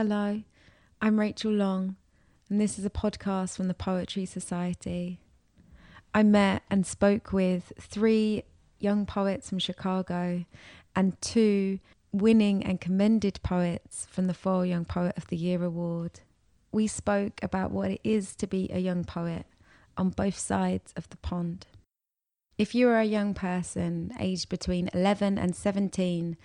Hello, I'm Rachel Long, and this is a podcast from the Poetry Society. I met and spoke with three young poets from Chicago and two winning and commended poets from the Foyle Young Poet of the Year award. We spoke about what it is to be a young poet on both sides of the pond. If you are a young person aged between 11 and 17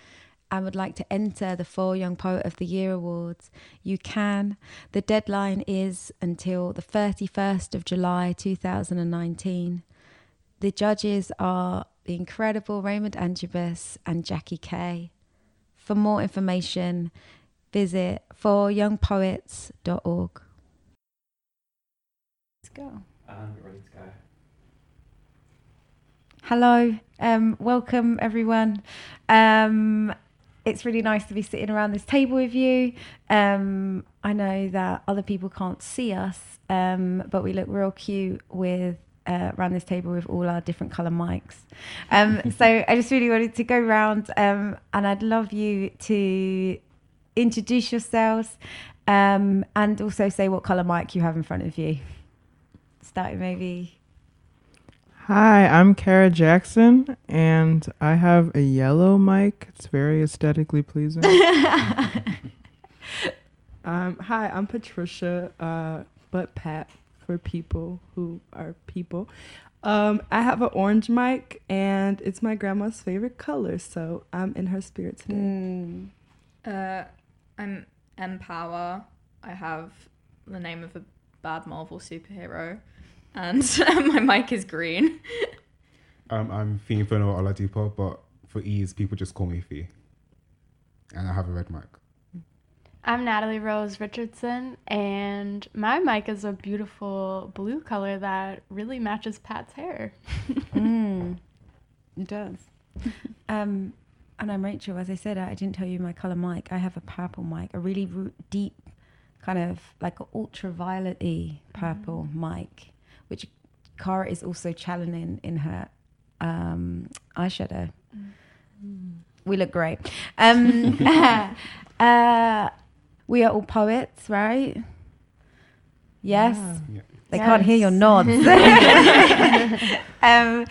and would like to enter the Foyle Young Poet of the Year awards, you can. The deadline is until the 31st of July 2019. The judges are the incredible Raymond Antrobus and Jackie Kay. For more information, visit foyleyoungpoets.org. Let's go. And ready to go. Hello, um, welcome everyone. Um, it's really nice to be sitting around this table with you. Um, I know that other people can't see us, um, but we look real cute with uh, around this table with all our different color mics. Um, so I just really wanted to go around, um, and I'd love you to introduce yourselves um, and also say what color mic you have in front of you. Starting maybe. Hi, I'm Kara Jackson, and I have a yellow mic. It's very aesthetically pleasing. Um, hi, I'm Patricia, uh, but Pat for people who are people. Um, I have an orange mic, and it's my grandma's favorite color, so I'm in her spirit today. Mm. Uh, I'm Em Power. I have the name of a bad Marvel superhero, and my mic is green. Um, I'm Fiyinfoluwa Oladipo, but for ease, people just call me Fiy. And I have a red mic. I'm Natalie Rose Richardson, and my mic is a beautiful blue color that really matches Pat's hair. Mm, it does. um, and I'm Rachel. As I said, I didn't tell you my color mic. I have a purple mic, a really deep, kind of like an ultraviolet-y purple mic, which Kara is also challenging in her um, eyeshadow. We look great. Um, uh, we are all poets, right? Yes. Yeah. They can't hear your nods. um,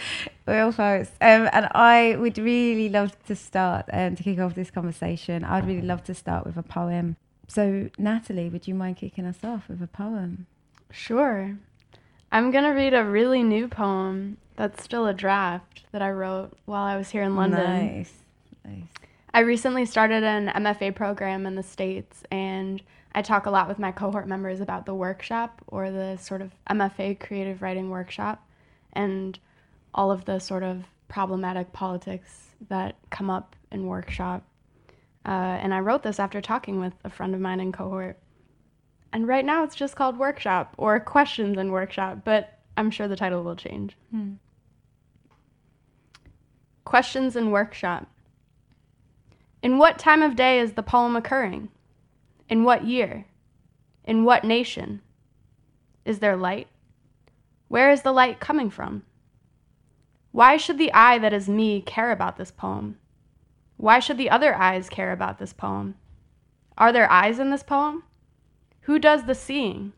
we're all poets. Um, and I would really love to start um, to kick off this conversation. I'd really love to start with a poem. So, Natalie, would you mind kicking us off with a poem? Sure. I'm going to read a really new poem that's still a draft that I wrote while I was here in London. Nice. Nice. I recently started an MFA program in the States, and I talk a lot with my cohort members about the workshop or the sort of MFA creative writing workshop and all of the sort of problematic politics that come up in workshop. Uh, and I wrote this after talking with a friend of mine in cohort. And right now it's just called Workshop or Questions in Workshop, but I'm sure the title will change. Hmm. Questions in Workshop. In what time of day is the poem occurring? In what year? In what nation? Is there light? Where is the light coming from? Why should the I that is me care about this poem? Why should the other eyes care about this poem? Are there eyes in this poem? Who does the seeing?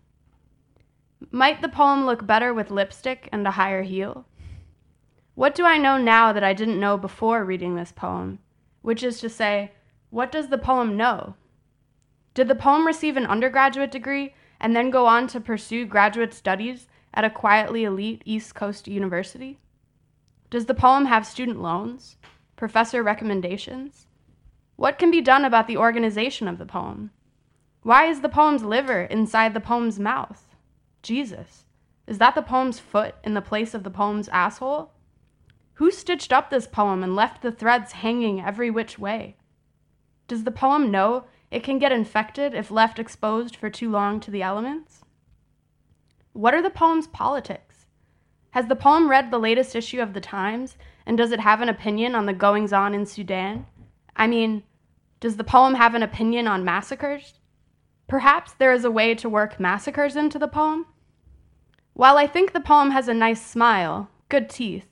Might the poem look better with lipstick and a higher heel? What do I know now that I didn't know before reading this poem? Which is to say, what does the poem know? Did the poem receive an undergraduate degree and then go on to pursue graduate studies at a quietly elite East Coast university? Does the poem have student loans? Professor recommendations? What can be done about the organization of the poem? Why is the poem's liver inside the poem's mouth? Jesus. Is that the poem's foot in the place of the poem's asshole? Who stitched up this poem and left the threads hanging every which way? Does the poem know it can get infected if left exposed for too long to the elements? What are the poem's politics? Has the poem read the latest issue of The Times, and does it have an opinion on the goings on in Sudan? I mean, does the poem have an opinion on massacres? Perhaps there is a way to work massacres into the poem? While I think the poem has a nice smile, good teeth,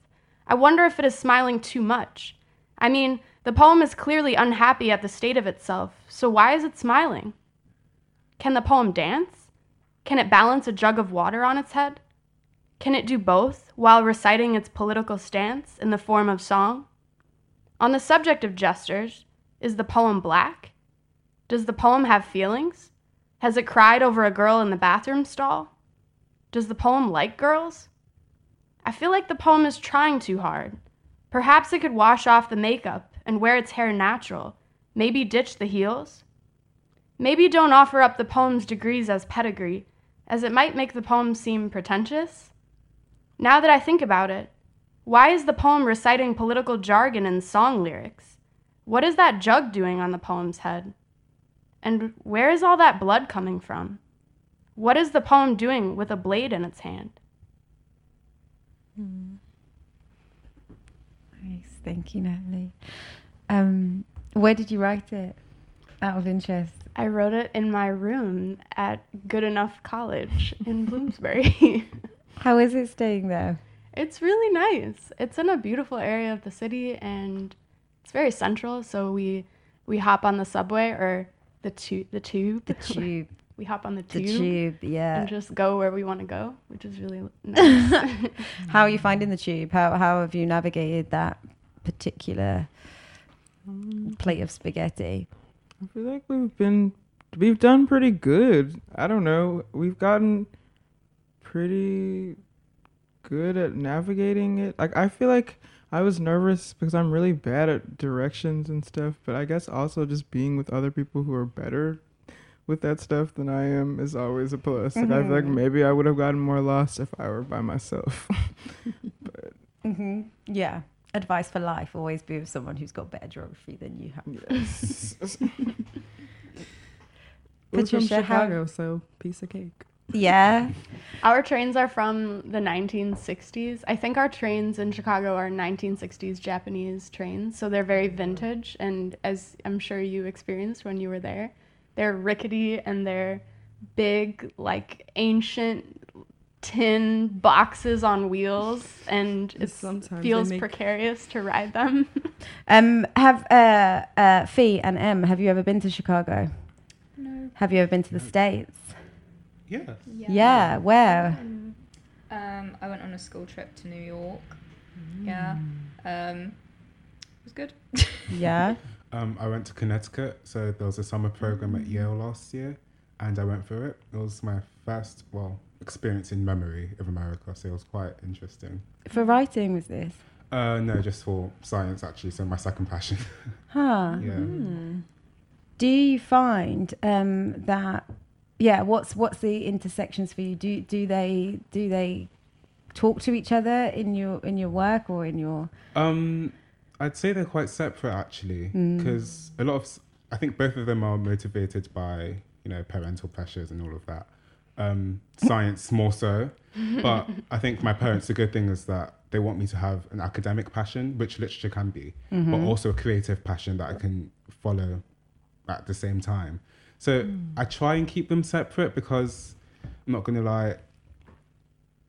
I wonder if it is smiling too much. I mean, the poem is clearly unhappy at the state of itself, so why is it smiling? Can the poem dance? Can it balance a jug of water on its head? Can it do both while reciting its political stance in the form of song? On the subject of gestures, is the poem black? Does the poem have feelings? Has it cried over a girl in the bathroom stall? Does the poem like girls? I feel like the poem is trying too hard. Perhaps it could wash off the makeup and wear its hair natural, maybe ditch the heels. Maybe don't offer up the poem's degrees as pedigree, as it might make the poem seem pretentious. Now that I think about it, why is the poem reciting political jargon and song lyrics? What is that jug doing on the poem's head? And where is all that blood coming from? What is the poem doing with a blade in its hand? Nice, thank you, Natalie. Um, where did you write it? Out of interest. I wrote it in my room at Goodenough College in Bloomsbury. How is it staying there? it's really nice. It's in a beautiful area of the city and it's very central, so we we hop on the subway or the tu- the tube. The tube. we hop on the tube. the tube, tube, yeah. and just go where we want to go, which is really nice. How are you finding the tube? How how have you navigated that particular mm. plate of spaghetti? I feel like we've been we've done pretty good. I don't know. We've gotten pretty good at navigating it. Like I feel like I was nervous because I'm really bad at directions and stuff, but I guess also just being with other people who are better with that stuff than I am is always a plus. Like I feel like Mhm. maybe I would have gotten more lost if I were by myself. Mm-hmm. Yeah. Advice for life: always be with someone who's got better geography than you have. yes. We're from Patricia, how- Chicago, so piece of cake. Yeah. our trains are from the 1960s. I think our trains in Chicago are 1960s Japanese trains, so they're very vintage. And as I'm sure you experienced when you were there, they're rickety and they're big, like ancient tin boxes on wheels, and it Sometimes feels make- precarious to ride them. Um. Have uh uh Fiy and Em. Have you ever been to Chicago? No. Have you ever been to the states? Yes. Yeah. Where? Um, I went on a school trip to New York. Yeah. Um, it was good. Yeah. Um, I went to Connecticut, so there was a summer program at Yale last year, and I went through it. It was my first, well, experience in memory of America, so it was quite interesting. For writing was this? Uh, no, just for science actually. So my second passion. Huh. yeah. Hmm. Do you find um, that? Yeah. What's what's the intersections for you? Do do they do they talk to each other in your in your work or in your? Um, I'd say they're quite separate actually, Mm. because a lot of, I think both of them are motivated by you know parental pressures and all of that. Um, science more so, but I think my parents. The good thing is that they want me to have an academic passion, which literature can be, but also a creative passion that I can follow at the same time. So I try and keep them separate because I'm not gonna lie.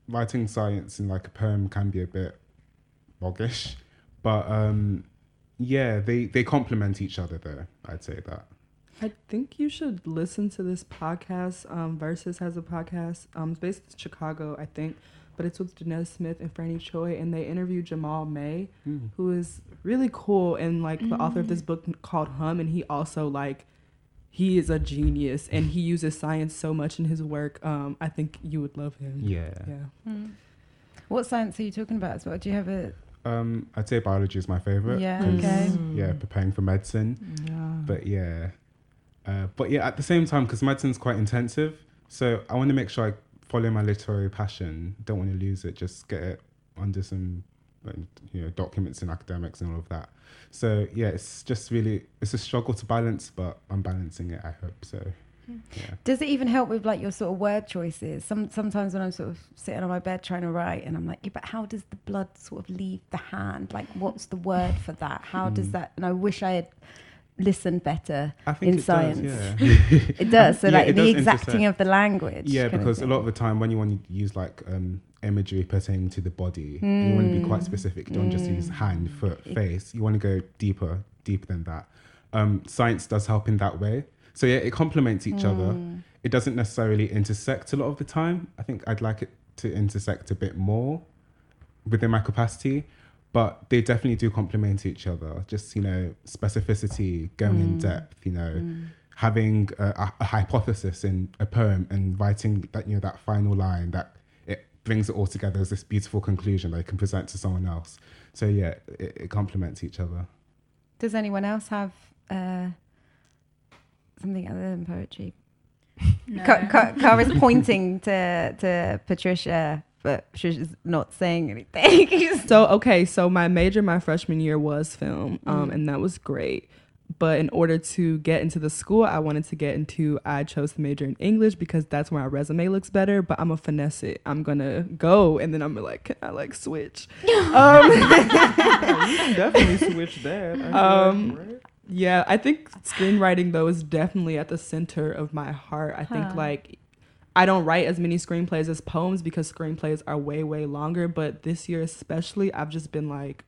Writing science in like a poem can be a bit boggish, but um, yeah, they they complement each other though. I'd say that. I think you should listen to this podcast. Um, Versus has a podcast. Um, it's based in Chicago, I think, but it's with Danez Smith and Franny Choi, and they interview Jamaal May, Mm. who is really cool and like the author of this book called Hum, and he also like he is a genius and he uses science so much in his work. Um, I think you would love him. Yeah. Yeah. What science are you talking about as well? Do you have a? Um, I'd say biology is my favorite. Yeah. 'cause, Okay. Yeah, preparing for medicine. Yeah. But yeah, uh, but yeah, at the same time, because medicine's quite intensive, so I want to make sure I follow my literary passion. Don't want to lose it. Just get it under some, like, you know, documents and academics and all of that. So yeah, it's just really it's a struggle to balance, but I'm balancing it. I hope so. Yeah. Does it even help with like your sort of word choices? Some sometimes when I'm sort of sitting on my bed trying to write, and I'm like, yeah, but how does the blood sort of leave the hand? Like, what's the word for that? How does Mm. that? And I wish I had listened better. In it science. Does, yeah. It does. So Yeah, like the does exacting intersect. of the language. Yeah, because a lot of the time when you want to use like um, imagery pertaining to the body, and you want to be quite Mm. specific. You don't just use Mm. hand, foot, face. You want to go deeper, deeper than that. Um, science does help in that way. So yeah, it complements each other. Mm. it doesn't necessarily intersect a lot of the time. I think I'd like it to intersect a bit more within my capacity, but they definitely do complement each other. Just you know, specificity, going in depth. You know, having a, a, a hypothesis in a poem and writing that you know that final line that it brings it all together as this beautiful conclusion that I can present to someone else. So yeah, it, it complements each other. Does anyone else have uh, something other than poetry? No. Ka- Ka- Kara's pointing to to Patricia, but she's not saying anything. So okay, so my major my freshman year was film, um, Mm. and that was great. But in order to get into the school I wanted to get into, I chose to major in English because that's where my resume looks better. But I'm gonna finesse it. I'm gonna go, and then I'm gonna like, can I like switch? um, you can Definitely switch that. Um, right? Yeah, I think screenwriting though is definitely at the center of my heart. I think like I don't write as many screenplays as poems because screenplays are way way longer, but this year especially I've just been like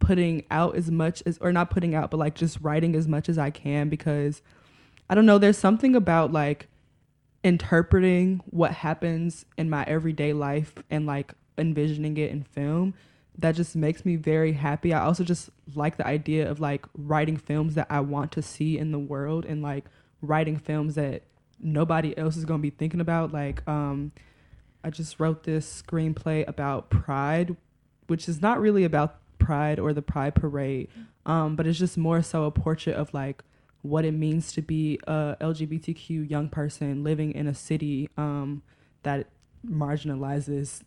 putting out as much as or not putting out but like just writing as much as I can because I don't know, there's something about like interpreting what happens in my everyday life and like envisioning it in film that just makes me very happy. I also just like the idea of like writing films that I want to see in the world and like writing films that nobody else is going to be thinking about like um I just wrote this screenplay about pride which is not really about pride or the pride parade um but it's just more so a portrait of like what it means to be a LGBTQ young person living in a city um that marginalizes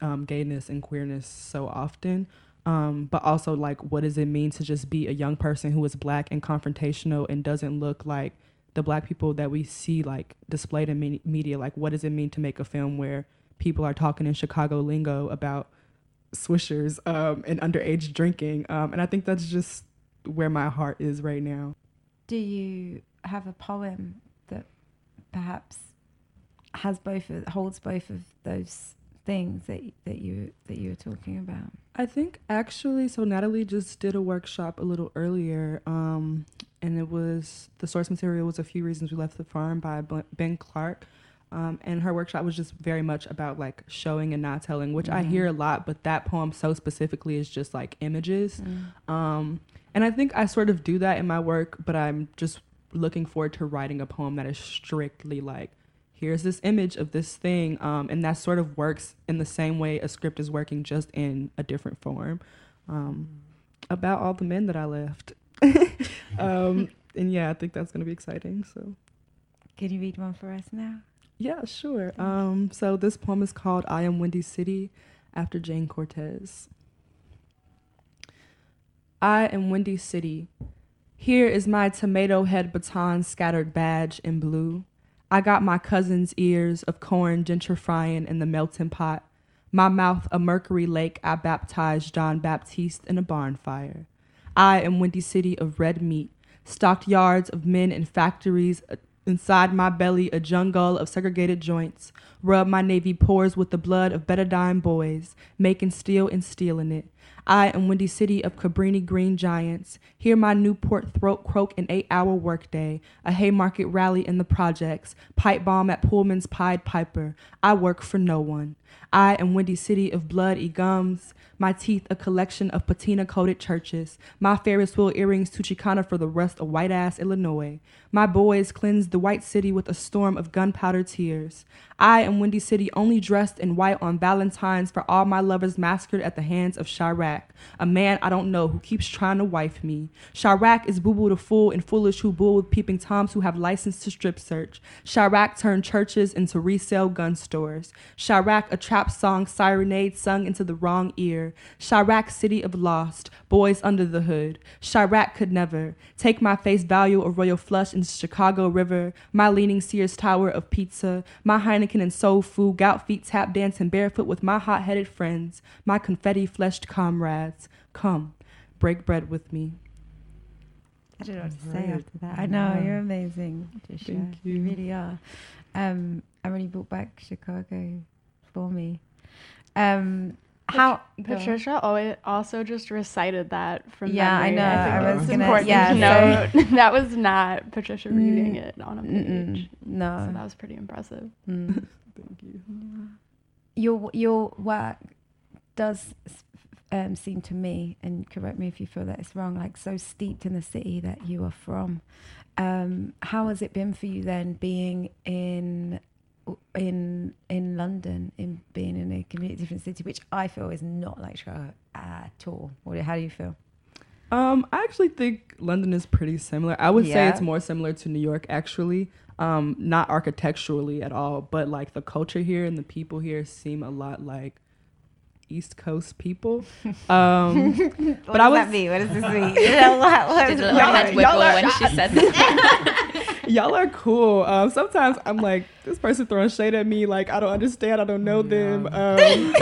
um, gayness and queerness so often. Um, but also like what does it mean to just be a young person who is black and confrontational and doesn't look like the black people that we see like displayed in me- media like what does it mean to make a film where people are talking in chicago lingo about swishers um, and underage drinking um, and i think that's just where my heart is right now Do you have a poem that perhaps has both of, holds both of those things that that you that you were talking about? I think actually, so Natalie just did a workshop a little earlier, um, and it was the source material was "A Few Reasons We Left the Farm" by Ben Clark, um, and her workshop was just very much about like showing and not telling, which I Mhm. hear a lot, but that poem so specifically is just like images, um, and I think I sort of do that in my work, but I'm just looking forward to writing a poem that is strictly like here's this image of this thing um, and that sort of works in the same way a script is working just in a different form um, about all the men that i left um, and yeah i think that's going to be exciting so Can you read one for us now? yeah sure um, so this poem is called i am windy city after Jayne Cortez i am windy city here is my tomato head baton scattered badge in blue I got my cousin's ears of corn gentrifying in the melting pot. My mouth a mercury lake. I baptized John Baptiste in a barn fire. I am Windy City of red meat, stocked yards of men and factories. uh, Inside my belly, a jungle of segregated joints. Rub my navy pores with the blood of betadine boys, making steel and stealing it. I am Windy City of Cabrini Green Giants. Hear my Newport throat croak an eight hour workday. A Haymarket rally in the projects. Pipe bomb at Pullman's Pied Piper. I work for no one. I am Windy City of blood e gums. My teeth a collection of patina coated churches. My Ferris wheel earrings to Chicana for the rest of white ass Illinois. My boys cleansed the white city with a storm of gunpowder tears. I am Windy City only dressed in white on Valentine's for all my lovers massacred at the hands of Chiraq, a man I don't know who keeps trying to wife me. Chiraq is Boo Boo the fool and foolish who bull with peeping toms who have license to strip search. Chiraq turned churches into resale gun stores. Chiraq a trap song sirenade sung into the wrong ear. Chiraq city of lost, boys under the hood. Chiraq could never take my face value of royal flush into Chicago River, my leaning Sears Tower of pizza, my Heineken and soul food, gout feet tap dancing barefoot with my hot headed friends, my confetti fleshed comrades. Come, break bread with me. I don't know what to say after that. I know Yeah. you're amazing, Patricia. Thank You you. really are. Um, I really brought back Chicago for me. Um, how Patricia always also just recited that from Yeah, I memory. know. think I was gonna- important yeah, to note that was not Patricia reading Mm, it on a Mm-mm, page. So that was pretty impressive. Mm. Thank you. your your work does um, seem to me, and correct me if you feel that it's wrong, like so steeped in the city that you are from. Um, how has it been for you then, being in in in London, in being in a completely different city, which I feel is not like Chicago at all. What, how do you feel? Um, I actually think London is pretty similar. I would say it's more similar to New York, actually. Um, not architecturally at all, but like the culture here and the people here seem a lot like East Coast people. Um, What But I does that mean? What does this mean? what, what, Did a what- little head y'all wiggle are- when she said that. Y'all are cool. Um, sometimes I'm like, this person throwing shade at me, like I don't understand, I don't know them. Um,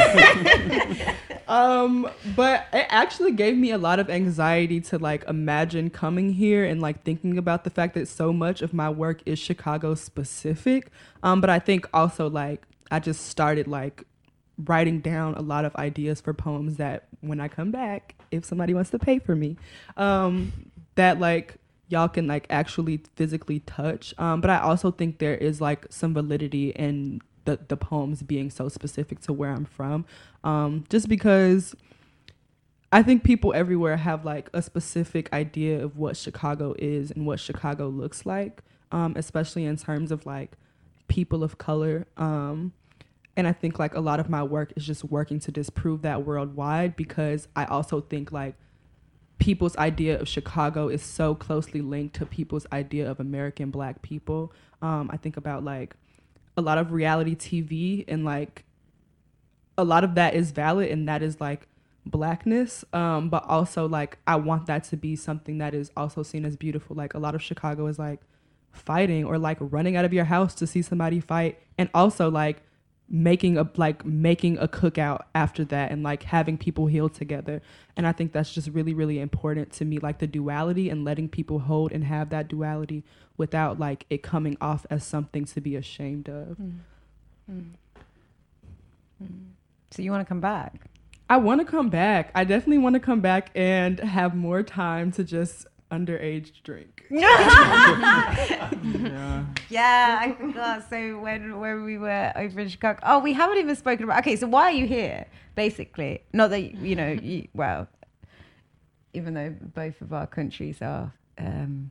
um, but it actually gave me a lot of anxiety to like imagine coming here and like thinking about the fact that so much of my work is Chicago specific. Um, but I think also like I just started like writing down a lot of ideas for poems that when I come back, if somebody wants to pay for me, um, that like y'all can like actually physically touch. Um, but I also think there is like some validity in the the poems being so specific to where I'm from, um, just because. I think people everywhere have like a specific idea of what Chicago is and what Chicago looks like, um, especially in terms of like people of color. Um, and I think like a lot of my work is just working to disprove that worldwide because I also think like people's idea of Chicago is so closely linked to people's idea of American black people. Um, I think about like a lot of reality TV and like a lot of that is valid and that is like blackness. Um but also like i want that to be something that is also seen as beautiful. Like a lot of chicago is like fighting or like running out of your house to see somebody fight. And also like making a like making a cookout after that and like having people heal together. And i think that's just really really important to me like the duality and letting people hold and have that duality without like it coming off as something to be ashamed of. Mm. Mm. Mm. So you want to come back? i want to come back. I definitely want to come back and have more time to just underage drink Yeah. Yeah, I forgot. So when when we were over in Chicago, oh, we haven't even spoken about. Okay, so why are you here? Basically, not that you know. You, well, even though both of our countries are, um,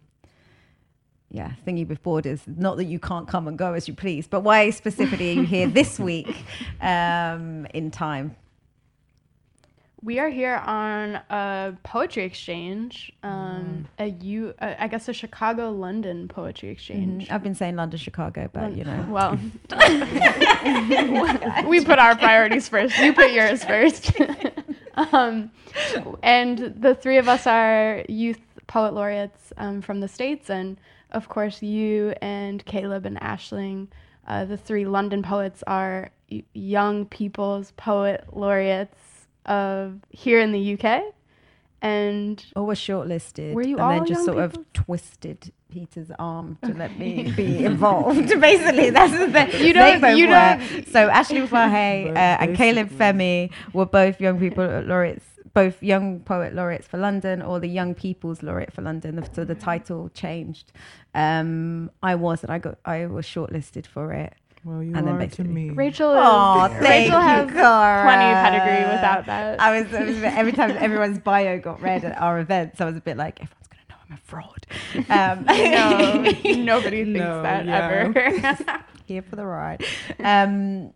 yeah, thingy with borders. Not that you can't come and go as you please, but why specifically are you here this week um, in time? We are here on a poetry exchange, um, a U, uh, I guess a Chicago London poetry exchange. I've been saying London, Chicago, but you know. Well, we put our priorities first. You put yours first. um, and the three of us are youth poet laureates um, from the States. And of course, you and Caleb and Aisling, uh, the three London poets, are y- young people's poet laureates of here in the UK. And Or was shortlisted. Were you and all then just young sort people? of twisted Peter's arm to let me be involved. Basically, that's the thing. You They don't- both you were. don't- So Aisling Fahey uh, and Caleb Femi were both young people laureates, both young poet laureates for London, or the Young People's Laureate for London. So the title changed. Um, I was, and I got, I was shortlisted for it. Well, you And then are to me. Rachel is Aw, thank Rachel you, has Kara. plenty of pedigree without that. I was, I was every time everyone's bio got read at our events, I was a bit like, everyone's gonna know I'm a fraud. Um, no, nobody thinks No, that yeah. ever. here for the ride. Um,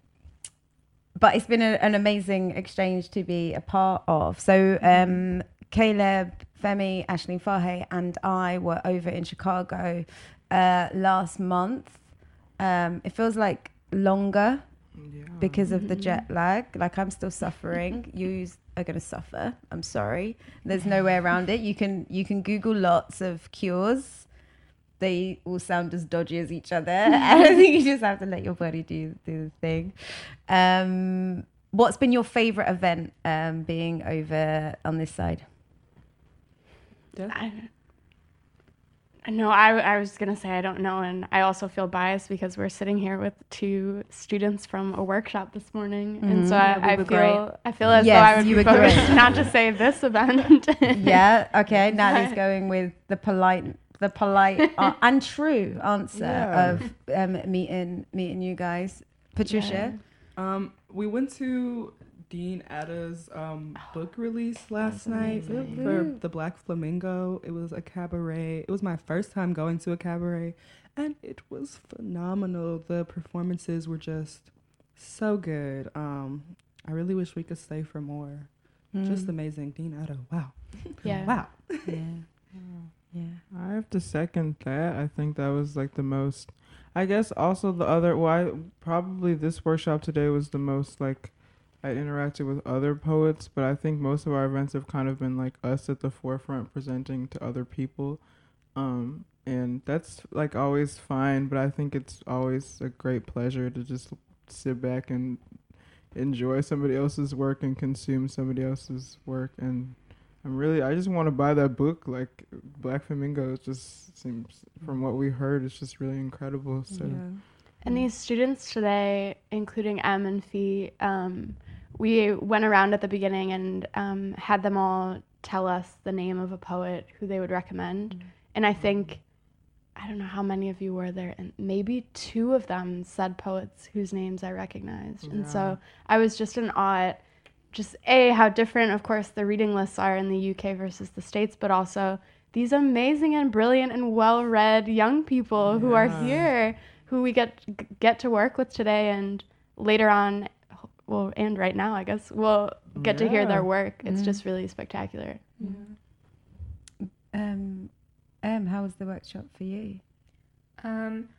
but it's been a, an amazing exchange to be a part of. So um, Caleb, Femi, Aisling Fahey, and I were over in Chicago uh, last month. Um, it feels like longer Yeah. because of the jet lag. Like I'm still suffering. You are going to suffer. I'm sorry. There's no way around it. You can you can Google lots of cures. They all sound as dodgy as each other. I think you just have to let your body do do the thing. Um, what's been your favorite event um, being over on this side? I, No, I, I was gonna say I don't know, and I also feel biased because we're sitting here with two students from a workshop this morning, and so Mhm. I, Yeah, I were feel I feel as Yes, though I would you be were great. voted not to say this event. yeah. Okay. Natalie's going with the polite, the polite uh, and true answer Yeah. of um, meeting meeting you guys. Patricia. Um, we went to Dean Atta's um, book release last night for The Black Flamingo. It was a cabaret. It was my first time going to a cabaret, and it was phenomenal. The performances were just so good. Um, I really wish we could stay for more. Just amazing. Dean Atta. Wow. yeah. Wow. yeah. Yeah. I have to second that. I think that was like the most. I guess also the other. Why probably this workshop today was the most like I interacted with other poets, but I think most of our events have kind of been like us at the forefront presenting to other people. Um, and that's like always fine, but I think it's always a great pleasure to just sit back and enjoy somebody else's work and consume somebody else's work. And I'm really I just want to buy that book. Like Black Flamingo just seems from what we heard it's just really incredible. So And these students today, including Em and Fiy, um, we went around at the beginning and um, had them all tell us the name of a poet who they would recommend. And I think, I don't know how many of you were there, and maybe two of them said poets whose names I recognized. And so I was just in awe at just A, how different, of course, the reading lists are in the UK versus the States, but also these amazing and brilliant and well read young people who are here who we get get to work with today and later on well and right now I guess we'll get to hear their work. It's Mm. just really spectacular. Um, um, how was the workshop for you? Um,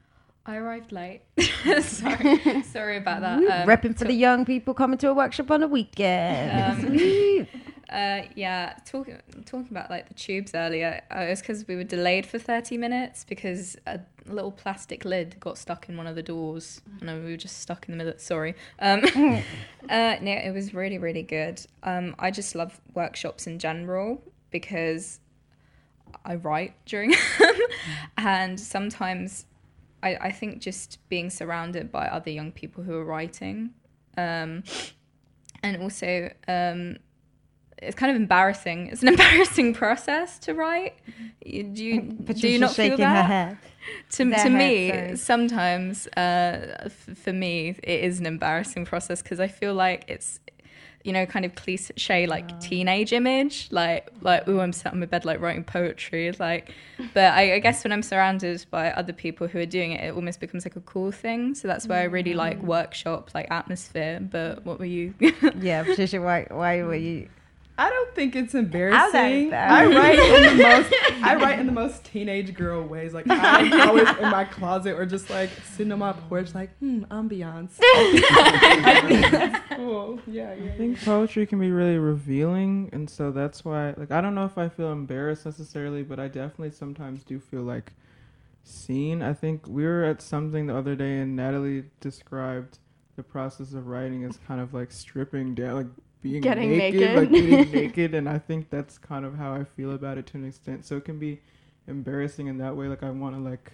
I arrived late. sorry, sorry about that. Woo, Um, Repping for to- the young people coming to a workshop on a weekend. Um, Woo. Uh, yeah, talking talking about like the tubes earlier. Uh, it was because we were delayed for thirty minutes because a little plastic lid got stuck in one of the doors, and we were just stuck in the middle. Sorry. Um, uh, no, it was really really good. Um, I just love workshops in general because I write during them, and sometimes I I think just being surrounded by other young people who are writing, um, and also um it's kind of embarrassing. It's an embarrassing process to write. You- Do you, do you not feel that? her head. To, Their to me, sometimes uh, f- for me, it is an embarrassing process because I feel like it's, you know, kind of cliche like teenage image, like like oh, I'm sat in my bed like writing poetry, like. But I, I guess when I'm surrounded by other people who are doing it, it almost becomes like a cool thing. So that's why I really like workshop like atmosphere. But what were you? Yeah, Patricia, why, why were you? I don't think it's embarrassing. that I write in the most I write in the most teenage girl ways. Like I'm always in my closet or just like sitting on my porch, like hmm, ambiance. That's cool. Yeah, yeah. I think poetry can be really revealing and so that's why like I don't know if I feel embarrassed necessarily but I definitely sometimes do feel like seen. I think we were at something the other day and Natalie described the process of writing as kind of like stripping down like being Getting naked, naked. like getting naked and I think that's kind of how I feel about it to an extent. So it can be embarrassing in that way like I want to like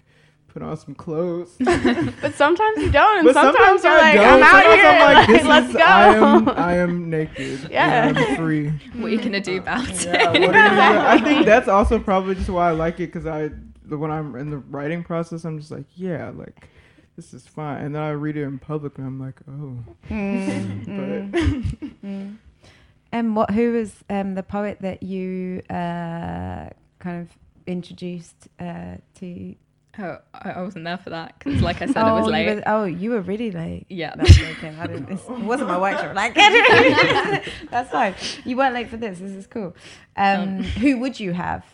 put on some clothes. But sometimes you don't, and sometimes, sometimes, you're I like, don't. I'm out sometimes here, I'm like, this let's is, go. I am, I am naked. Yeah. I'm free. what are you gonna do about it? Yeah, what are you gonna? I think that's also probably just why I like it because I, the- when I'm in the writing process, I'm just like, yeah, like this is fine. And then I read it in public and I'm like, oh. But And Um, what? Who was um, the poet that you uh, kind of introduced uh, to? Oh, I I wasn't there for that because, like I said, it was you late. were- oh, you were really late. Yeah. That's okay. I didn't. It wasn't my workshop. Like, that's fine. You weren't late for this. This is cool. Um, Um. who would you have?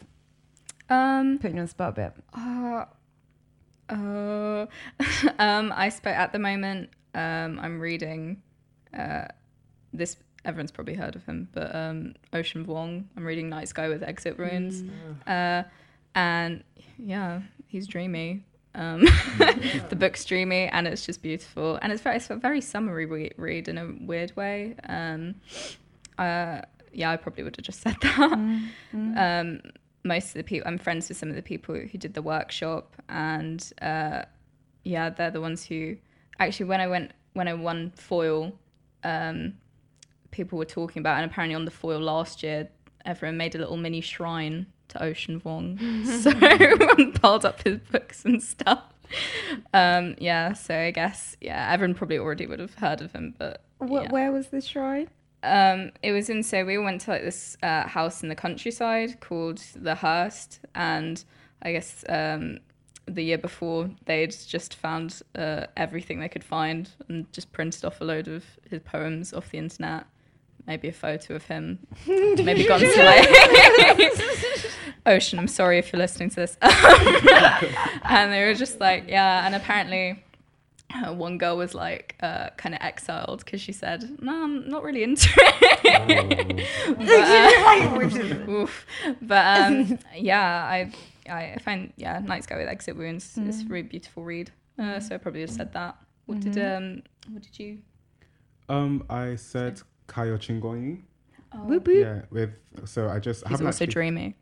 Um. Putting you on the spot a bit. Uh, uh, um. I spoke at the moment. Um. I'm reading. Uh. This everyone's probably heard of him, but um. Ocean Vuong. I'm reading Night Sky with Exit Wounds. Uh. And yeah, he's dreamy. Um, the book's dreamy and it's just beautiful, and it's very, it's a very summary re- read in a weird way. Um, uh, yeah, I probably would have just said that. Um, most of the people, I'm friends with some of the people who did the workshop, and uh, yeah, they're the ones who actually when I went when I won Foyle, um, people were talking about, and apparently on the Foyle last year, everyone made a little mini shrine to Ocean Vuong, so everyone piled up his books and stuff. Um, yeah, so I guess yeah, everyone probably already would have heard of him, but Wh- yeah. Where was the shrine? Um, it was in so we went to like this uh, house in the countryside called the Hurst, and I guess um, the year before they'd just found uh, everything they could find and just printed off a load of his poems off the internet. Maybe a photo of him. Maybe gone to like Ocean. I'm sorry if you're listening to this. and they were just like, yeah. And apparently, one girl was like uh, kind of exiled because she said, "No, I'm not really into it." but, uh. But, um, yeah, I I find yeah, Night Sky with Exit Wounds. It's a really beautiful read. Uh, so I probably would have said that. What did um what did you? Um, I said Kayo Chingonyi. Boop, boop. Yeah, with so I just He's haven't also actually, dreamy.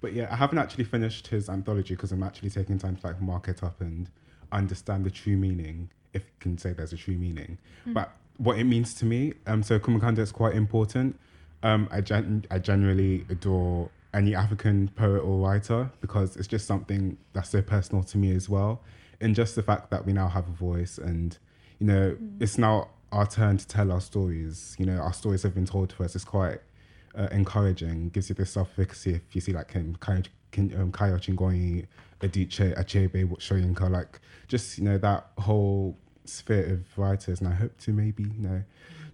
but yeah, I haven't actually finished his anthology because I'm actually taking time to like mark it up and understand the true meaning, if you can say there's a true meaning. But what it means to me, um, so Kumukanda is quite important. Um, I gen- I generally adore any African poet or writer because it's just something that's so personal to me as well. And just the fact that we now have a voice and, you know, it's now our turn to tell our stories. You know, our stories have been told to us. It's quite uh, encouraging, gives you this self efficacy. If you see like him, Kayo Kin- um, Kayo Chingonyi, Adichie, Achebe, Soyinka, like just, you know, that whole sphere of writers. And I hope to maybe, you know,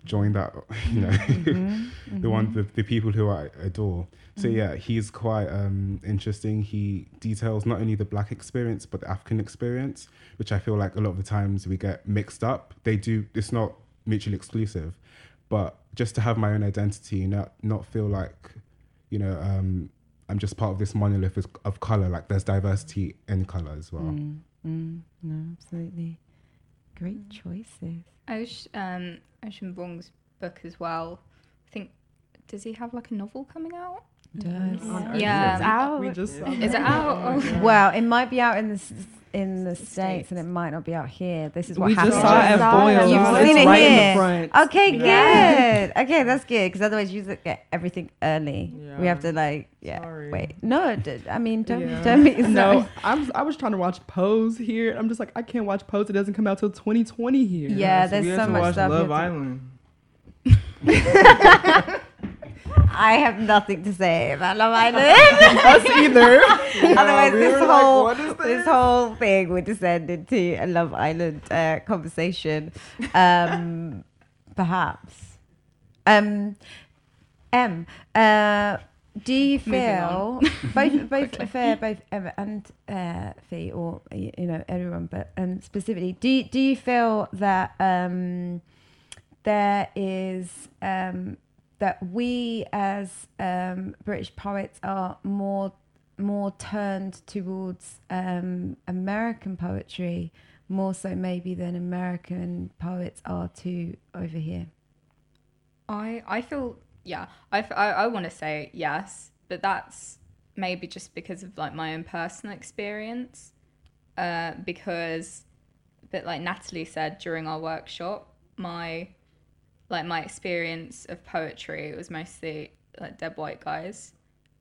join that, you know, the one, the, the people who I adore. So yeah, he's quite um, interesting. He details not only the black experience but the African experience, which I feel like a lot of the times we get mixed up. They do. It's not mutually exclusive, but just to have my own identity, not not feel like, you know, um, I'm just part of this monolith of, of color. Like there's diversity in color as well. Mm, mm, no, absolutely. Great choices. Osh, um, Ocean Vuong's book as well. I think does he have like a novel coming out? Does. On Earth. Yeah. It's out. We just saw Is it that. out? Oh. Well, it might be out in the in the States. states, and it might not be out here. This is what We happens. just saw it at it. Foyle. You've It's seen it right in here. the front. Okay, Yeah. good. Okay, that's good because otherwise you get everything early. We have to like, yeah. Sorry. Wait, no. D- I mean, don't Yeah. don't be No, I'm, I was trying to watch Pose here. I'm just like, I can't watch Pose. It doesn't come out till 2020 here. Yeah, so there's we have so to much watch stuff Love have to- Island. I have nothing to say about Love Island. Us either. Otherwise, we this were like, whole this whole thing would descend into a Love Island uh, conversation, um, perhaps. Um, Em, uh, do you feel both both Fair, both Emma and uh, Fiy, or you know everyone, but um, specifically, do you, do you feel that um, there is um, that we as um, British poets are more more turned towards um, American poetry more so maybe than American poets are to over here. I I feel yeah. I I want to say yes, but that's maybe just because of like my own personal experience. Uh, because, but like Natalie said during our workshop, my like my experience of poetry was mostly like dead white guys,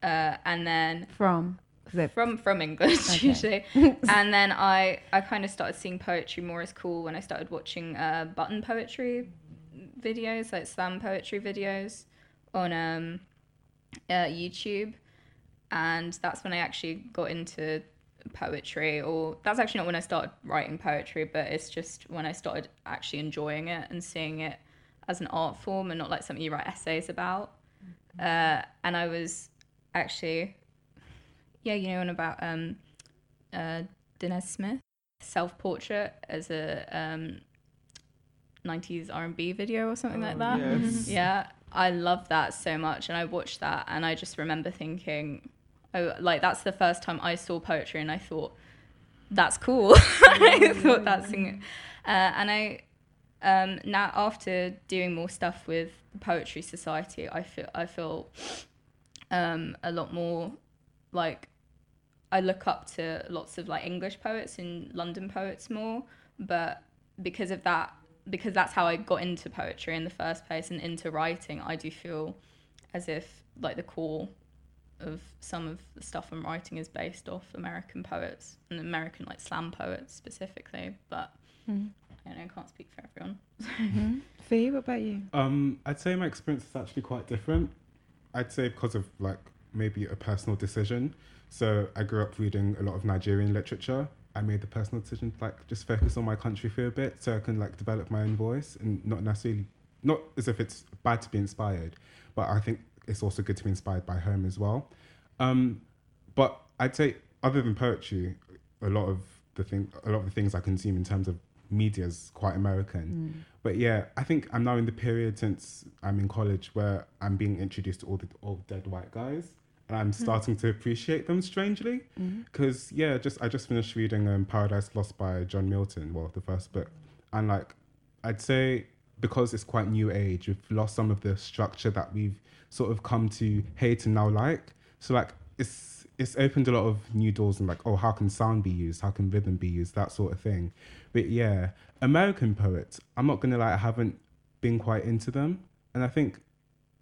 uh, and then From from from English Okay. usually, and then I I kind of started seeing poetry more as cool when I started watching uh, button poetry videos, like slam poetry videos on um, uh, YouTube, and that's when I actually got into poetry. Or that's actually not when I started writing poetry, but it's just when I started actually enjoying it and seeing it as an art form and not like something you write essays about. Uh, and I was actually yeah, you know, and about um, uh, Danez Smith self portrait as a um, 90s R&B video or something like Oh, that. yes. Yeah, I love that so much, and I watched that, and I just remember thinking, oh, like that's the first time I saw poetry, and I thought that's cool. I thought that's, uh, and I um, now after doing more stuff with the Poetry Society, I feel I feel um, a lot more like I look up to lots of like English poets and London poets more, but because of that, because that's how I got into poetry in the first place and into writing, I do feel as if like the core of some of the stuff I'm writing is based off American poets and American like slam poets specifically. But Mhm. I don't know, I can't speak for everyone. Mhm. Fiy, what about you? Um, I'd say my experience is actually quite different. I'd say because of like maybe a personal decision. So I grew up reading a lot of Nigerian literature. I made the personal decision to like just focus on my country for a bit, so I can like develop my own voice and not necessarily not as if it's bad to be inspired, but I think it's also good to be inspired by home as well. Um, but I'd say other than poetry, a lot of the thing, a lot of the things I consume in terms of media is quite American. Mm. But yeah, I think I'm now in the period since I'm in college where I'm being introduced to all the old dead white guys, and I'm hmm. starting to appreciate them strangely. Mm-hmm. Because yeah, just I just finished reading um, Paradise Lost by John Milton, well, the first book, and like I'd say because it's quite new age, we've lost some of the structure that we've sort of come to hate and now like. So like it's it's opened a lot of new doors and like oh how can sound be used, how can rhythm be used, that sort of thing. But yeah, American poets, I'm not gonna lie, I haven't been quite into them, and I think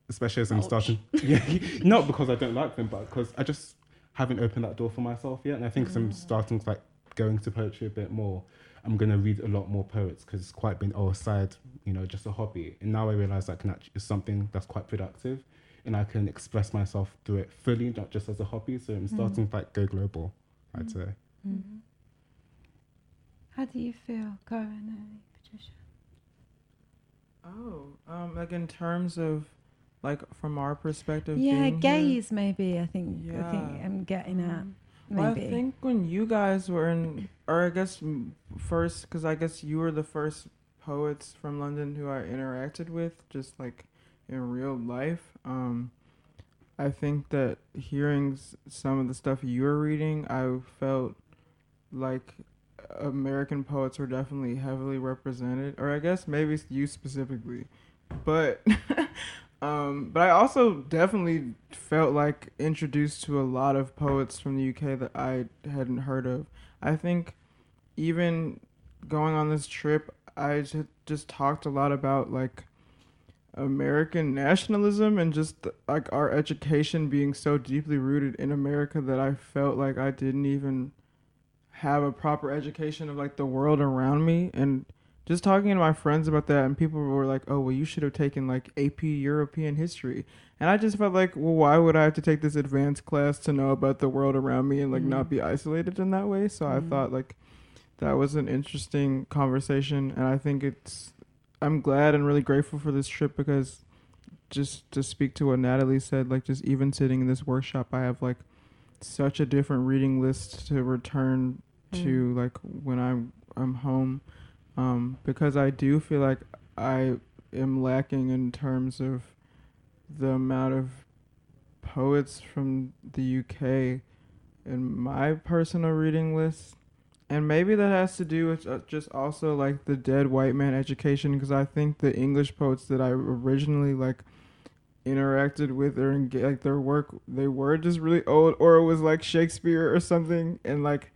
especially as I'm Ouch. starting, yeah, not because I don't like them, but because I just haven't opened that door for myself yet, and I think as I'm mm. starting to like going to poetry a bit more, I'm gonna read a lot more poets because it's quite been oh side, you know, just a hobby, and now I realize that can actually is something that's quite productive, and I can express myself through it fully, not just as a hobby. So I'm starting to like go global, I'd say. Mm-hmm. How do you feel, Kara and Patricia? Oh, um, like in terms of, like from our perspective. Yeah, being here- gays maybe. I think. I think I'm getting at. Well, I think when you guys were in, or I guess first, because I guess you were the first poets from London who I interacted with, just like in real life. Um, I think that hearing some of the stuff you were reading, I felt like American poets were definitely heavily represented, or I guess maybe you specifically, but. Um, but I also definitely felt like introduced to a lot of poets from the UK that I hadn't heard of. I think even going on this trip, I just talked a lot about like American nationalism and just like our education being so deeply rooted in America that I felt like I didn't even have a proper education of like the world around me. And just talking to my friends about that and people were like oh well you should have taken like ap european history. And i just felt like well why would i have to take this advanced class to know about the world around me and like not mm-hmm. be isolated in that way? So i mm-hmm. thought like that was an interesting conversation and i think it's i'm glad and really grateful for this trip because just to speak to what natalie said like just even sitting in this workshop i have like such a different reading list to return to like when i'm i'm home um, because I do feel like I am lacking in terms of the amount of poets from the UK in my personal reading list. And maybe that has to do with uh, just also like the dead white man education because I think the English poets that I originally like interacted with or like their work they were just really old or it was like Shakespeare or something and like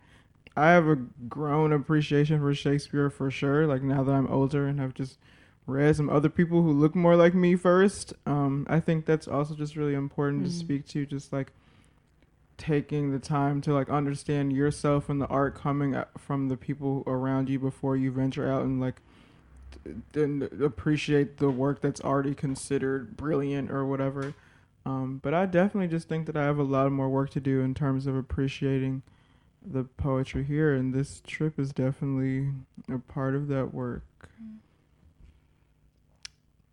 I have a grown appreciation for Shakespeare for sure. Like now that I'm older and I've just read some other people who look more like me first. Um, I think that's also just really important to Mhm. speak to. Just like taking the time to like understand yourself and the art coming from the people around you before you venture out and like t- and appreciate the work that's already considered brilliant or whatever. Um, but I definitely just think that I have a lot more work to do in terms of appreciating the poetry here, and this trip is definitely a part of that work.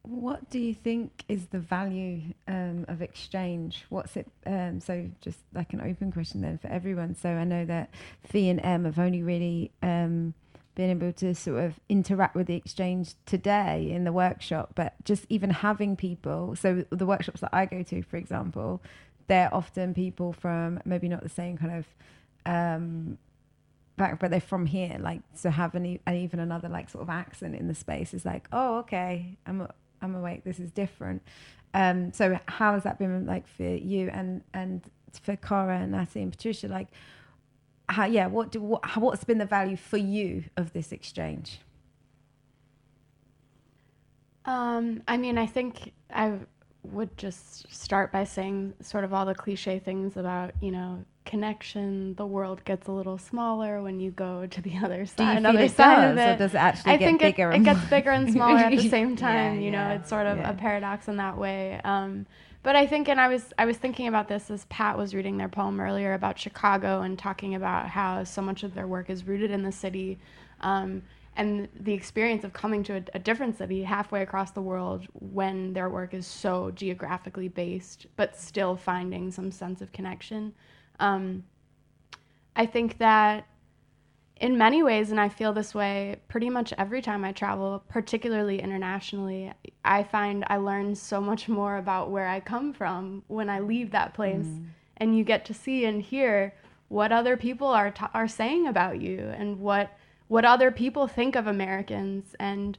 What do you think is the value um, of exchange? What's it? Um, so, just like an open question then for everyone. So, I know that Fiy and Em have only really um, been able to sort of interact with the exchange today in the workshop, but just even having people. So, the workshops that I go to, for example, they're often people from maybe not the same kind of um, back, but they're from here. Like, so having e- even another like sort of accent in the space is like, oh, okay, I'm I'm awake. This is different. Um, so how has that been like for you and and for Kara and Natty and Patricia? Like, how yeah, what do what what's been the value for you of this exchange? Um, I mean, I think I would just start by saying sort of all the cliche things about, you know, connection. The world gets a little smaller when you go to the other Do you side. feel another it side does, of it. does it actually I get think bigger? it, it gets bigger and smaller at the same Yeah, time. you know, yeah, it's sort of yeah. a paradox in that way. Um, but I think, and I was I was thinking about this as Pat was reading their poem earlier about Chicago and talking about how so much of their work is rooted in the city. Um, and the experience of coming to a, a different city halfway across the world when their work is so geographically based, but still finding some sense of connection. Um, I think that in many ways, and I feel this way pretty much every time I travel, particularly internationally, I find I learn so much more about where I come from when I leave that place. And you get to see and hear what other people are, ta are saying about you and what, what other people think of Americans. And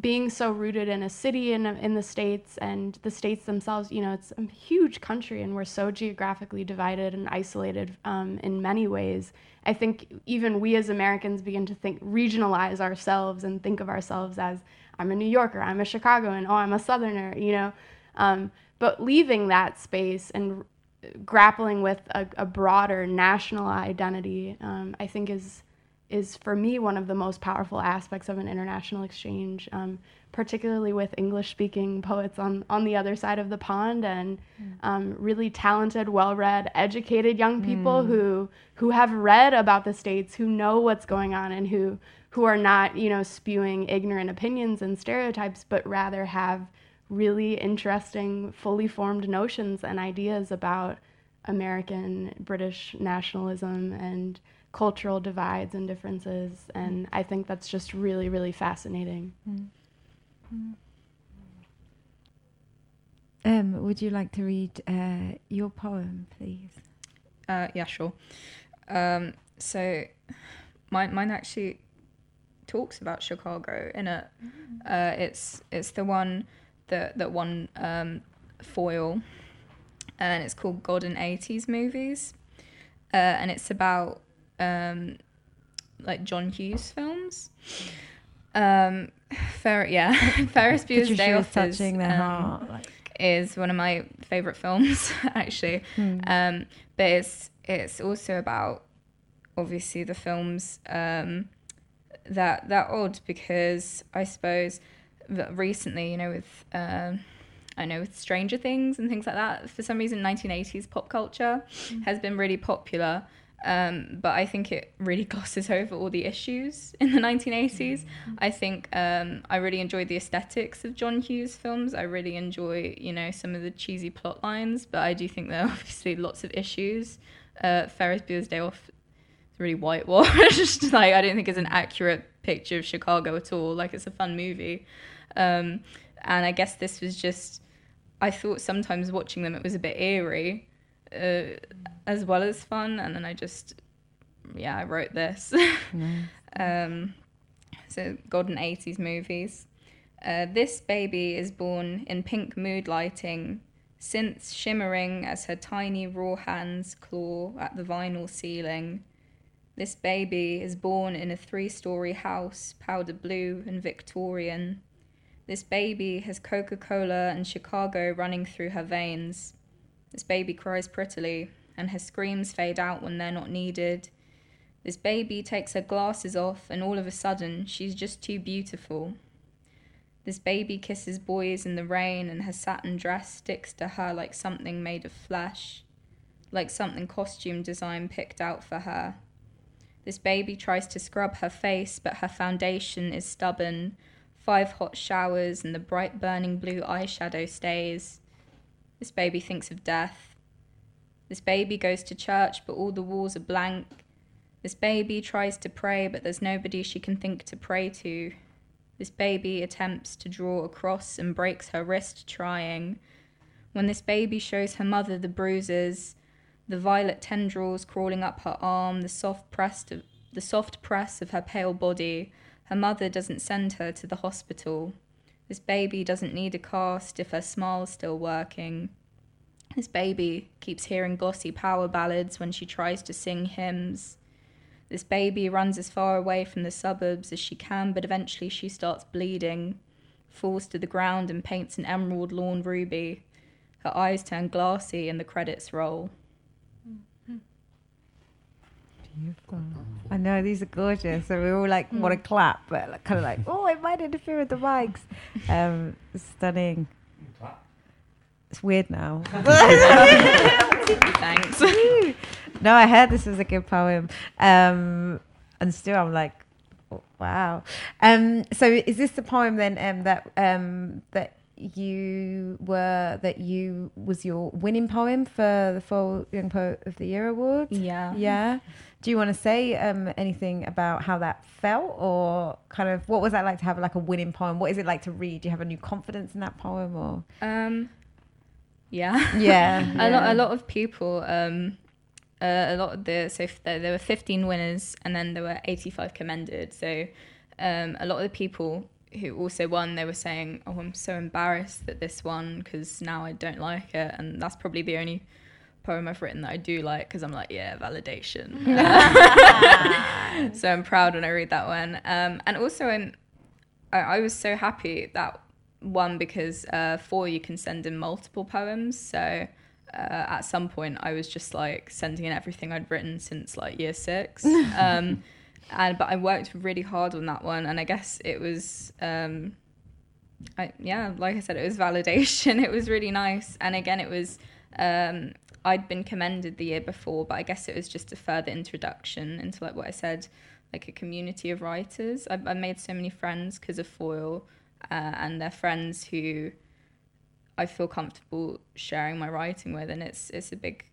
being so rooted in a city in, in the states and the states themselves you know it's a huge country and we're so geographically divided and isolated um, in many ways. I think even we as americans begin to think regionalize ourselves and think of ourselves as i'm a new yorker i'm a chicagoan oh i'm a southerner you know? Um, but leaving that space and grappling with a, a broader national identity um, i think is is for me one of the most powerful aspects of an international exchange, um, particularly with English speaking poets on, on the other side of the pond and um, really talented, well read, educated young people who, who have read about the States, who know what's going on, and who, who are not you know, spewing ignorant opinions and stereotypes, but rather have really interesting, fully formed notions and ideas about American British nationalism and cultural divides and differences. And I think that's just really, really fascinating. Um, would you like to read uh, your poem, please? Uh, yeah, sure. Um, so, mine, mine actually talks about Chicago in it. Uh, it's it's the one that that won um, Foyle, and it's called God in Eighties Movies, uh, and it's about um, like John Hughes films. Um, Fer- yeah, Ferris Bueller's Day is Off is, um, heart. Like, is one of my favorite films actually hmm. um but it's it's also about obviously the films um that that odd because i suppose that recently you know with um I know with Stranger Things and things like that. For some reason, 1980s pop culture has been really popular, um, but I think it really glosses over all the issues in the 1980s. I think um, I really enjoyed the aesthetics of John Hughes films. I really enjoy, you know, some of the cheesy plot lines, but I do think there are obviously lots of issues. Uh, Ferris Bueller's Day Off is really whitewashed. like I don't think it's an accurate picture of Chicago at all. Like it's a fun movie, um, and I guess this was just. I thought sometimes watching them it was a bit eerie, uh, as well as fun, and then I just, yeah, I wrote this. um, so golden 80s movies. Uh, this baby is born in pink mood lighting, synths shimmering as her tiny raw hands claw at the vinyl ceiling. This baby is born in a three story house, powder blue and Victorian. This baby has Coca Cola and Chicago running through her veins. This baby cries prettily, and her screams fade out when they're not needed. This baby takes her glasses off, and all of a sudden, she's just too beautiful. This baby kisses boys in the rain, and her satin dress sticks to her like something made of flesh, like something costume design picked out for her. This baby tries to scrub her face, but her foundation is stubborn. Five hot showers, and the bright burning blue eyeshadow stays. This baby thinks of death. This baby goes to church, but all the walls are blank. This baby tries to pray, but there's nobody she can think to pray to. This baby attempts to draw a cross and breaks her wrist trying. When this baby shows her mother the bruises, the violet tendrils crawling up her arm, the soft press of, the soft press of her pale body, her mother doesn't send her to the hospital. This baby doesn't need a cast if her smile's still working. This baby keeps hearing glossy power ballads when she tries to sing hymns. This baby runs as far away from the suburbs as she can, but eventually she starts bleeding, falls to the ground, and paints an emerald lawn ruby. Her eyes turn glassy, and the credits roll. I know these are gorgeous, so we all like want to clap, but like, kind of like, oh, it might interfere with the mics. Um, stunning. It's weird now. Thanks. no, I heard this was a good poem, um, and still I'm like, oh, wow. Um, so is this the poem then um, that um, that you were that you was your winning poem for the Foyle Young Poet of the Year award? Yeah. Yeah. Do you want to say um, anything about how that felt, or kind of what was that like to have like a winning poem? What is it like to read? Do you have a new confidence in that poem, or Um, yeah. yeah, a lot. A lot of people. Um, uh, a lot of the so f- there, there were 15 winners and then there were 85 commended. So um, a lot of the people who also won, they were saying, "Oh, I'm so embarrassed that this won because now I don't like it," and that's probably the only poem I've written that I do like because I'm like, yeah, validation. so I'm proud when I read that one. Um, and also, in, I, I was so happy that one because uh, for you can send in multiple poems. So uh, at some point, I was just like sending in everything I'd written since like year six. Um, and but I worked really hard on that one, and I guess it was. Um, I, yeah, like I said, it was validation. It was really nice, and again, it was um, I'd been commended the year before, but I guess it was just a further introduction into like what I said, like a community of writers. I, I made so many friends because of Foyle, uh, and they're friends who I feel comfortable sharing my writing with, and it's it's a big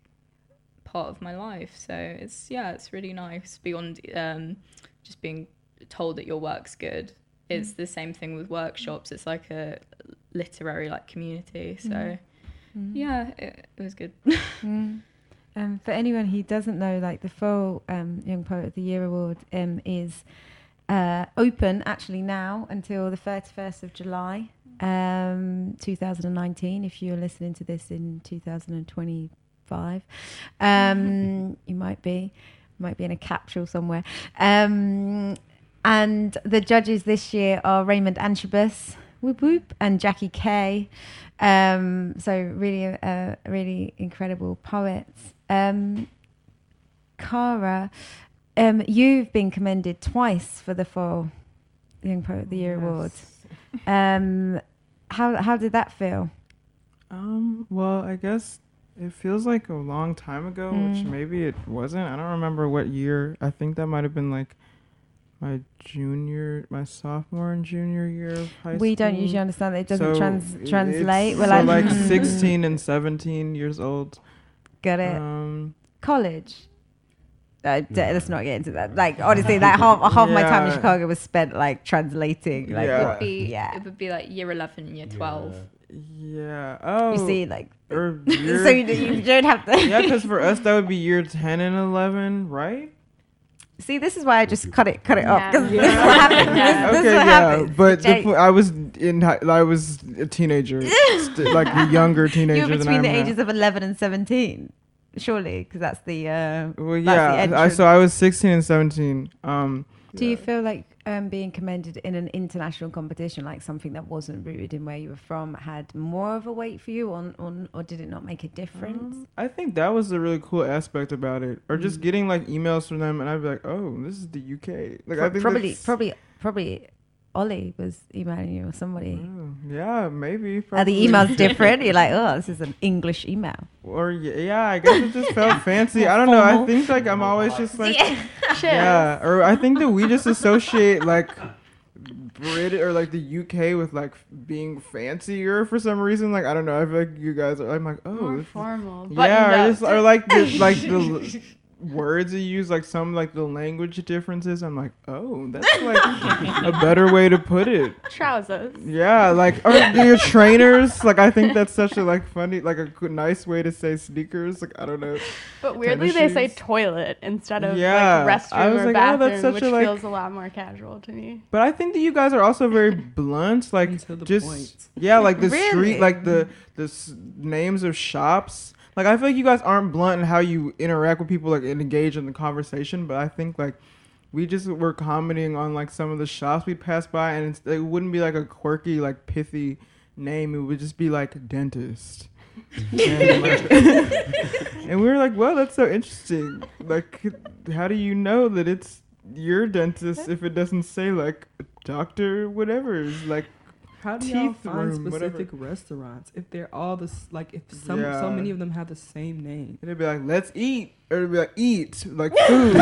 part of my life. So it's yeah, it's really nice beyond um, just being told that your work's good. It's the same thing with workshops. It's like a literary like community. So yeah, it, it was good. Mm. Um, for anyone who doesn't know, like the Foyle um, Young Poet of the Year award um, is uh, open actually now until the 31st of July, um, 2019. If you're listening to this in 2025, um, you might be might be in a capsule somewhere. Um, and the judges this year are Raymond Antrobus, whoop whoop, and Jackie Kay. Um, so really, uh, really incredible poets. Um, Kara, um, you've been commended twice for the Foyle Young Poet of the Year award. Um, how how did that feel? Um, well, I guess it feels like a long time ago, which Mm. maybe it wasn't. I don't remember what year. I think that might have been like my junior, my sophomore and junior year of high school. We don't usually understand that it doesn't So trans- translate. We're so like, like mm, 16 and 17 years old. Get it? Um, College. Uh, d- let's not get into that. Like honestly, that half half my time in Chicago was spent like translating. Like Yeah. It would be yeah. it would be like year eleven and year twelve. yeah. Oh. you see, like Or so you, you don't have to. yeah, because for us that would be year 10 and 11, right? See, this is why I just cut it, cut it off. Yeah. 'cause this is what happens. This, this okay, is what yeah, happens. but the, po- I was in hi- I was a teenager, st- like a younger teenager you were than I between am the now. ages of eleven and seventeen, surely, because that's the. Uh, Well, That's the yeah. I, so I was 16 and 17. Um, do you feel like um, being commended in an international competition, like something that wasn't rooted in where you were from, had more of a weight for you, on, on or did it not make a difference? um, I think that was the really cool aspect about it, or just Mm. getting like emails from them, and I'd be like, "Oh, this is the UK." Like I think probably, probably, probably, Ollie was emailing you or somebody. Oh, yeah, maybe. Are the emails different? You're like, oh, this is an English email. Or yeah, yeah, I guess it just felt fancy. I don't know. I think like I'm always just like Shit. yeah, or I think that we just associate like Brit or like the UK with like being fancier for some reason. Like I don't know. I feel like you guys are. I'm like oh, More this is- formal. yeah, or buttoned just or like the like the words you use, like some like the language differences. I'm like, oh, that's like a better way to put it. Trousers. Yeah, like or your trainers. Like I think that's such a like funny, like a good, nice way to say sneakers. Like I don't know. But weirdly, they say toilet instead of Yeah, like restroom I was or like, oh, bathroom, that's such which a, like- feels a lot more casual to me. But I think that you guys are also very blunt. Like And to the just point. yeah, like the Really? street, like the the s- names of shops. Like I feel like you guys aren't blunt in how you interact with people, like and engage in the conversation. But I think like we just were commenting on like some of the shops we passed by, and it wouldn't be like a quirky, like pithy name. It would just be like dentist. and, like- and we were like, well, that's so interesting. Like, how do you know that it's your dentist if it doesn't say like doctor whatever? Like, How do y'all find room, whatever. specific restaurants if they're all this like if some Yeah. so many of them have the same name? it'd be like, let's eat, or it'd be like, eat, like food.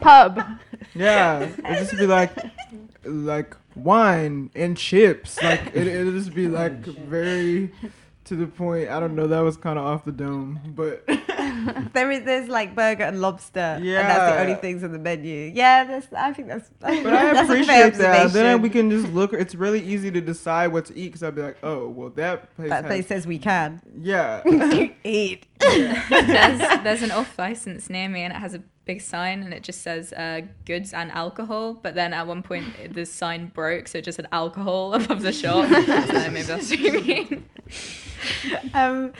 Pub. yeah, it'd just be like, like wine and chips. Like it, it'd just be like very to the point. I don't know. That was kind of off the dome, but There is there's like burger and lobster, and that's the only things on the menu. Yeah, that's I think that's. I But I that's appreciate that. Then we can just look. It's really easy to decide what to eat because I'd be like, oh, well, that place. That has- place says we can Yeah. eat. there's, there's an off license near me and it has a big sign and it just says uh, goods and alcohol. But then at one point the sign broke, so it just said alcohol above the shop. so maybe that's what you mean. Um,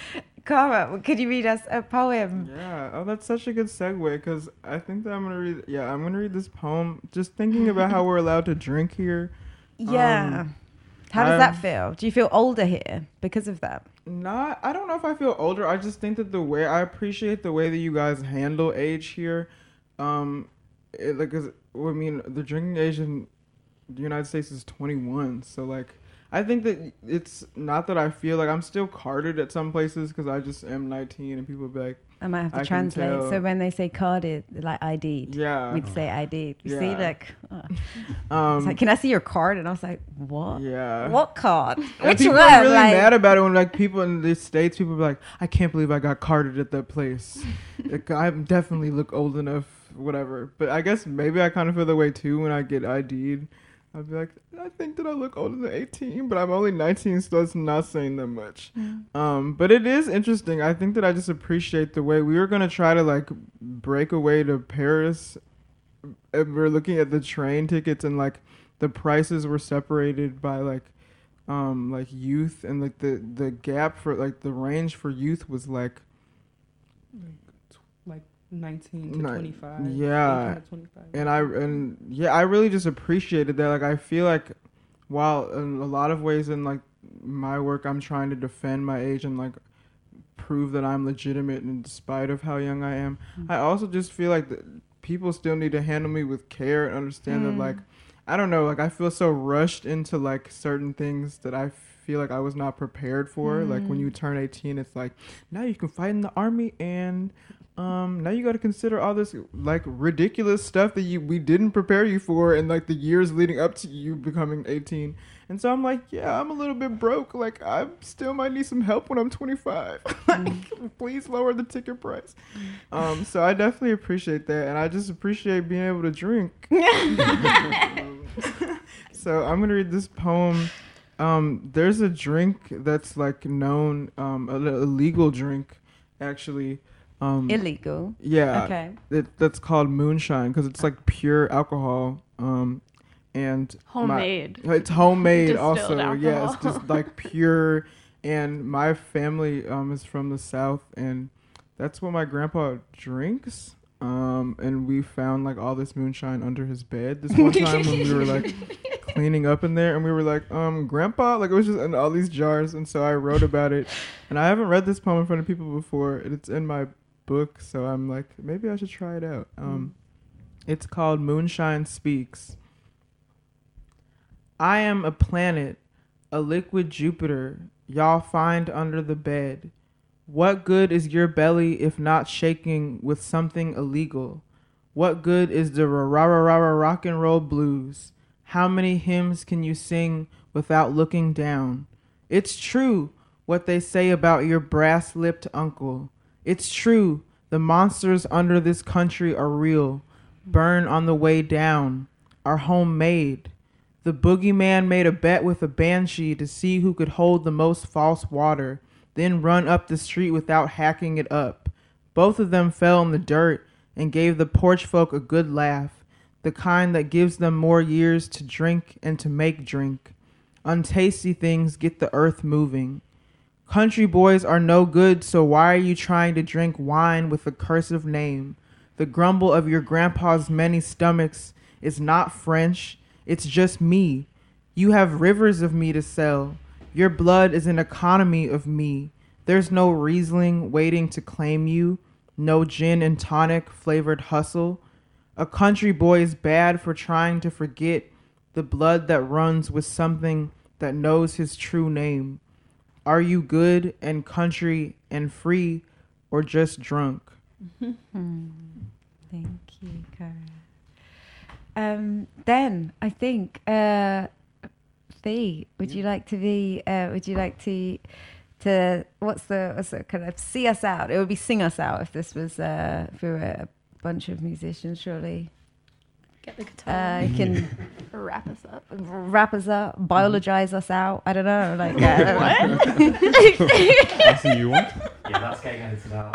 Kara, could you read us a poem? Yeah. Oh, that's such a good segue because I think that I'm gonna read. Yeah, I'm gonna read this poem. Just thinking about how we're allowed to drink here. Yeah. Um, How does that I'm- feel? Do you feel older here because of that? Not. I don't know if I feel older. I just think that the way I appreciate the way that you guys handle age here. Um, it, like, 'cause, I mean, the drinking age in the United States is 21. So like. I think that it's not that I feel like I'm still carded at some places because I just am 19 and people be like, I might have to I translate. So when they say carded, like ID, yeah. we'd say ID. You see, like, uh, Um, like, can I see your card? And I was like, what? yeah. What card? And Which people one? are really Like- mad about it when like people in the states, people be like, "I can't believe I got carded at that place." like, I definitely look old enough, whatever. But I guess maybe I kind of feel the way too when I get ID'd. I'd be like, I think that I look older than 18, but I'm only 19, so it's not saying that much. Um, but it is interesting. I think that I just appreciate the way we were gonna try to like break away to Paris. And we are looking at the train tickets and like the prices were separated by like um like youth and like the the gap for like the range for youth was like Like nineteen to Ni- twenty five. yeah. to twenty five. and I and yeah, I really just appreciated that. Like I feel like while in a lot of ways in like my work I'm trying to defend my age and like prove that I'm legitimate in spite of how young I am. I also just feel like that people still need to handle me with care and understand that Mm. like I don't know, like I feel so rushed into like certain things that I feel like I was not prepared for. Like when you turn 18, it's like now you can fight in the army and um now you got to consider all this like ridiculous stuff that you we didn't prepare you for in like the years leading up to you becoming 18 and so i'm like yeah i'm a little bit broke. Like i still might need some help when i'm 25 like please lower the ticket price. Um so i definitely appreciate that. And i just appreciate being able to drink. So i'm gonna read this poem um there's a drink that's like known um a, a legal drink actually um Illegal. yeah Okay. it, that's called moonshine because it's like pure alcohol um and my- Homemade. it's homemade Distilled also yeah it's just like pure and my family um is from the south and that's what my grandpa drinks um and we found like all this moonshine under his bed. This one time when we were like cleaning up in there and we were like um grandpa like it was just in all these jars. And so i wrote about it. And i haven't read this poem in front of people before. And it's in my book. So i'm like maybe i should try it out. Um it's called moonshine speaks. I am a planet, a liquid Jupiter, y'all find under the bed. What good is your belly if not shaking with something illegal? What good is the ra ra ra ra rock and roll blues? How many hymns can you sing without looking down? It's true what they say about your brass lipped uncle. It's true, the monsters under this country are real. Burn on the way down, are homemade. The boogeyman made a bet with a banshee to see who could hold the most false water, then run up the street without hacking it up. Both of them fell in the dirt and gave the porch folk a good laugh, the kind that gives them more years to drink and to make drink. Untasty things get the earth moving. Country boys are no good, so why are you trying to drink wine with a cursive name? The grumble of your grandpa's many stomachs is not French, it's just me. You have rivers of me to sell. Your blood is an economy of me. There's no Riesling waiting to claim you, no gin and tonic flavored hustle. A country boy is bad for trying to forget the blood that runs with something that knows his true name. Are you good and country and free or just drunk? Thank you, Kara. Um, then I think uh, Fiy, would you like to be? Uh, would you like to? To what's the what's the kind of see us out? It would be sing us out if this was uh, if we were a bunch of musicians. Surely, Get the guitar. uh, you can Wrap us up. wrap us up, biologize us out. I don't know, like uh, That's a you want. Yeah, that's getting edited out.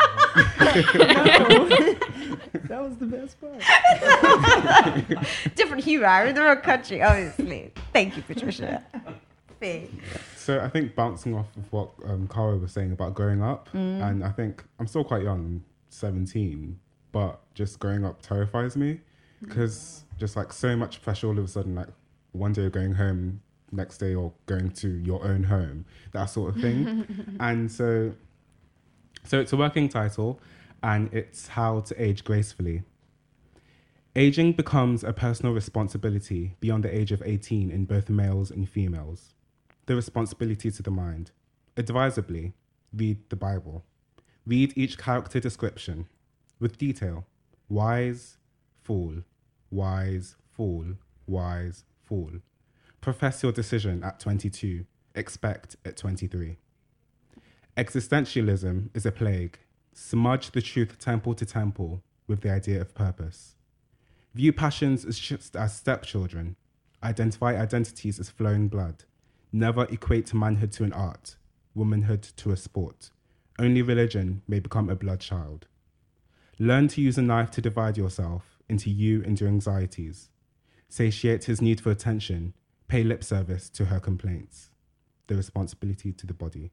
That was the best part. different humor. I'm in the wrong country, obviously. Thank you, Patricia. Fiy. So I think bouncing off of what um, Kara was saying about growing up, Mm. and I think I'm still quite young, I'm 17, but just growing up terrifies me because just like so much pressure all of a sudden, like one day you're going home, next day you're going to your own home, that sort of thing. and so, so it's a working title, and it's how to age gracefully. Aging becomes a personal responsibility beyond the age of 18 in both males and females the responsibility to the mind. Advisably, read the Bible. Read each character description with detail. Wise, fool, wise, fool, wise, fool. Profess your decision at 22, expect at 23. Existentialism is a plague. Smudge the truth temple to temple with the idea of purpose. View passions as just as stepchildren. Identify identities as flowing blood. Never equate manhood to an art, womanhood to a sport. Only religion may become a blood child. Learn to use a knife to divide yourself into you and your anxieties. Satiate his need for attention. Pay lip service to her complaints. The responsibility to the body.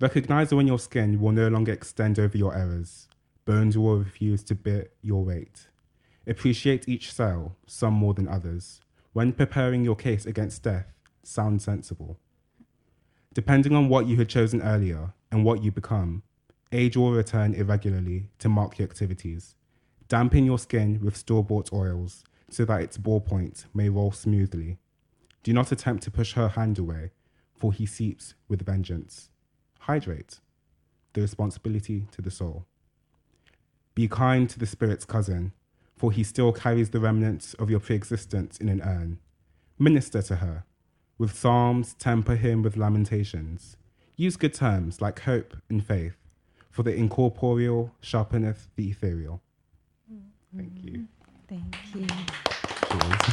Recognize when your skin will no longer extend over your errors. Bones will refuse to bear your weight. Appreciate each cell, some more than others. When preparing your case against death, sound sensible. Depending on what you had chosen earlier and what you become, age will return irregularly to mark your activities. Dampen your skin with store bought oils so that its ballpoint may roll smoothly. Do not attempt to push her hand away, for he seeps with vengeance. Hydrate, the responsibility to the soul. Be kind to the spirit's cousin, for he still carries the remnants of your pre existence in an urn. Minister to her. With psalms, temper him with lamentations. Use good terms like hope and faith, for the incorporeal sharpeneth the ethereal. Thank you. Thank you. Cheers.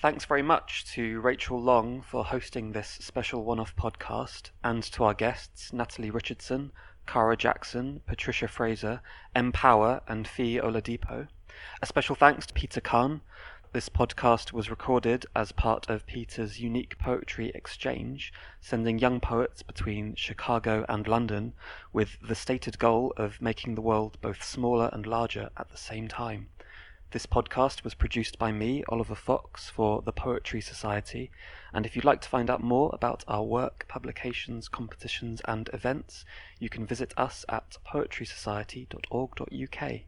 Thanks very much to Rachel Long for hosting this special one off podcast, and to our guests Natalie Richardson, Kara Jackson, Patricia Frazier, Em. Power, and Fiy Oladipo. A special thanks to Peter Kahn. This podcast was recorded as part of Peter's unique poetry exchange, sending young poets between Chicago and London with the stated goal of making the world both smaller and larger at the same time. This podcast was produced by me, Oliver Fox, for the Poetry Society. And if you'd like to find out more about our work, publications, competitions, and events, you can visit us at poetrysociety.org.uk.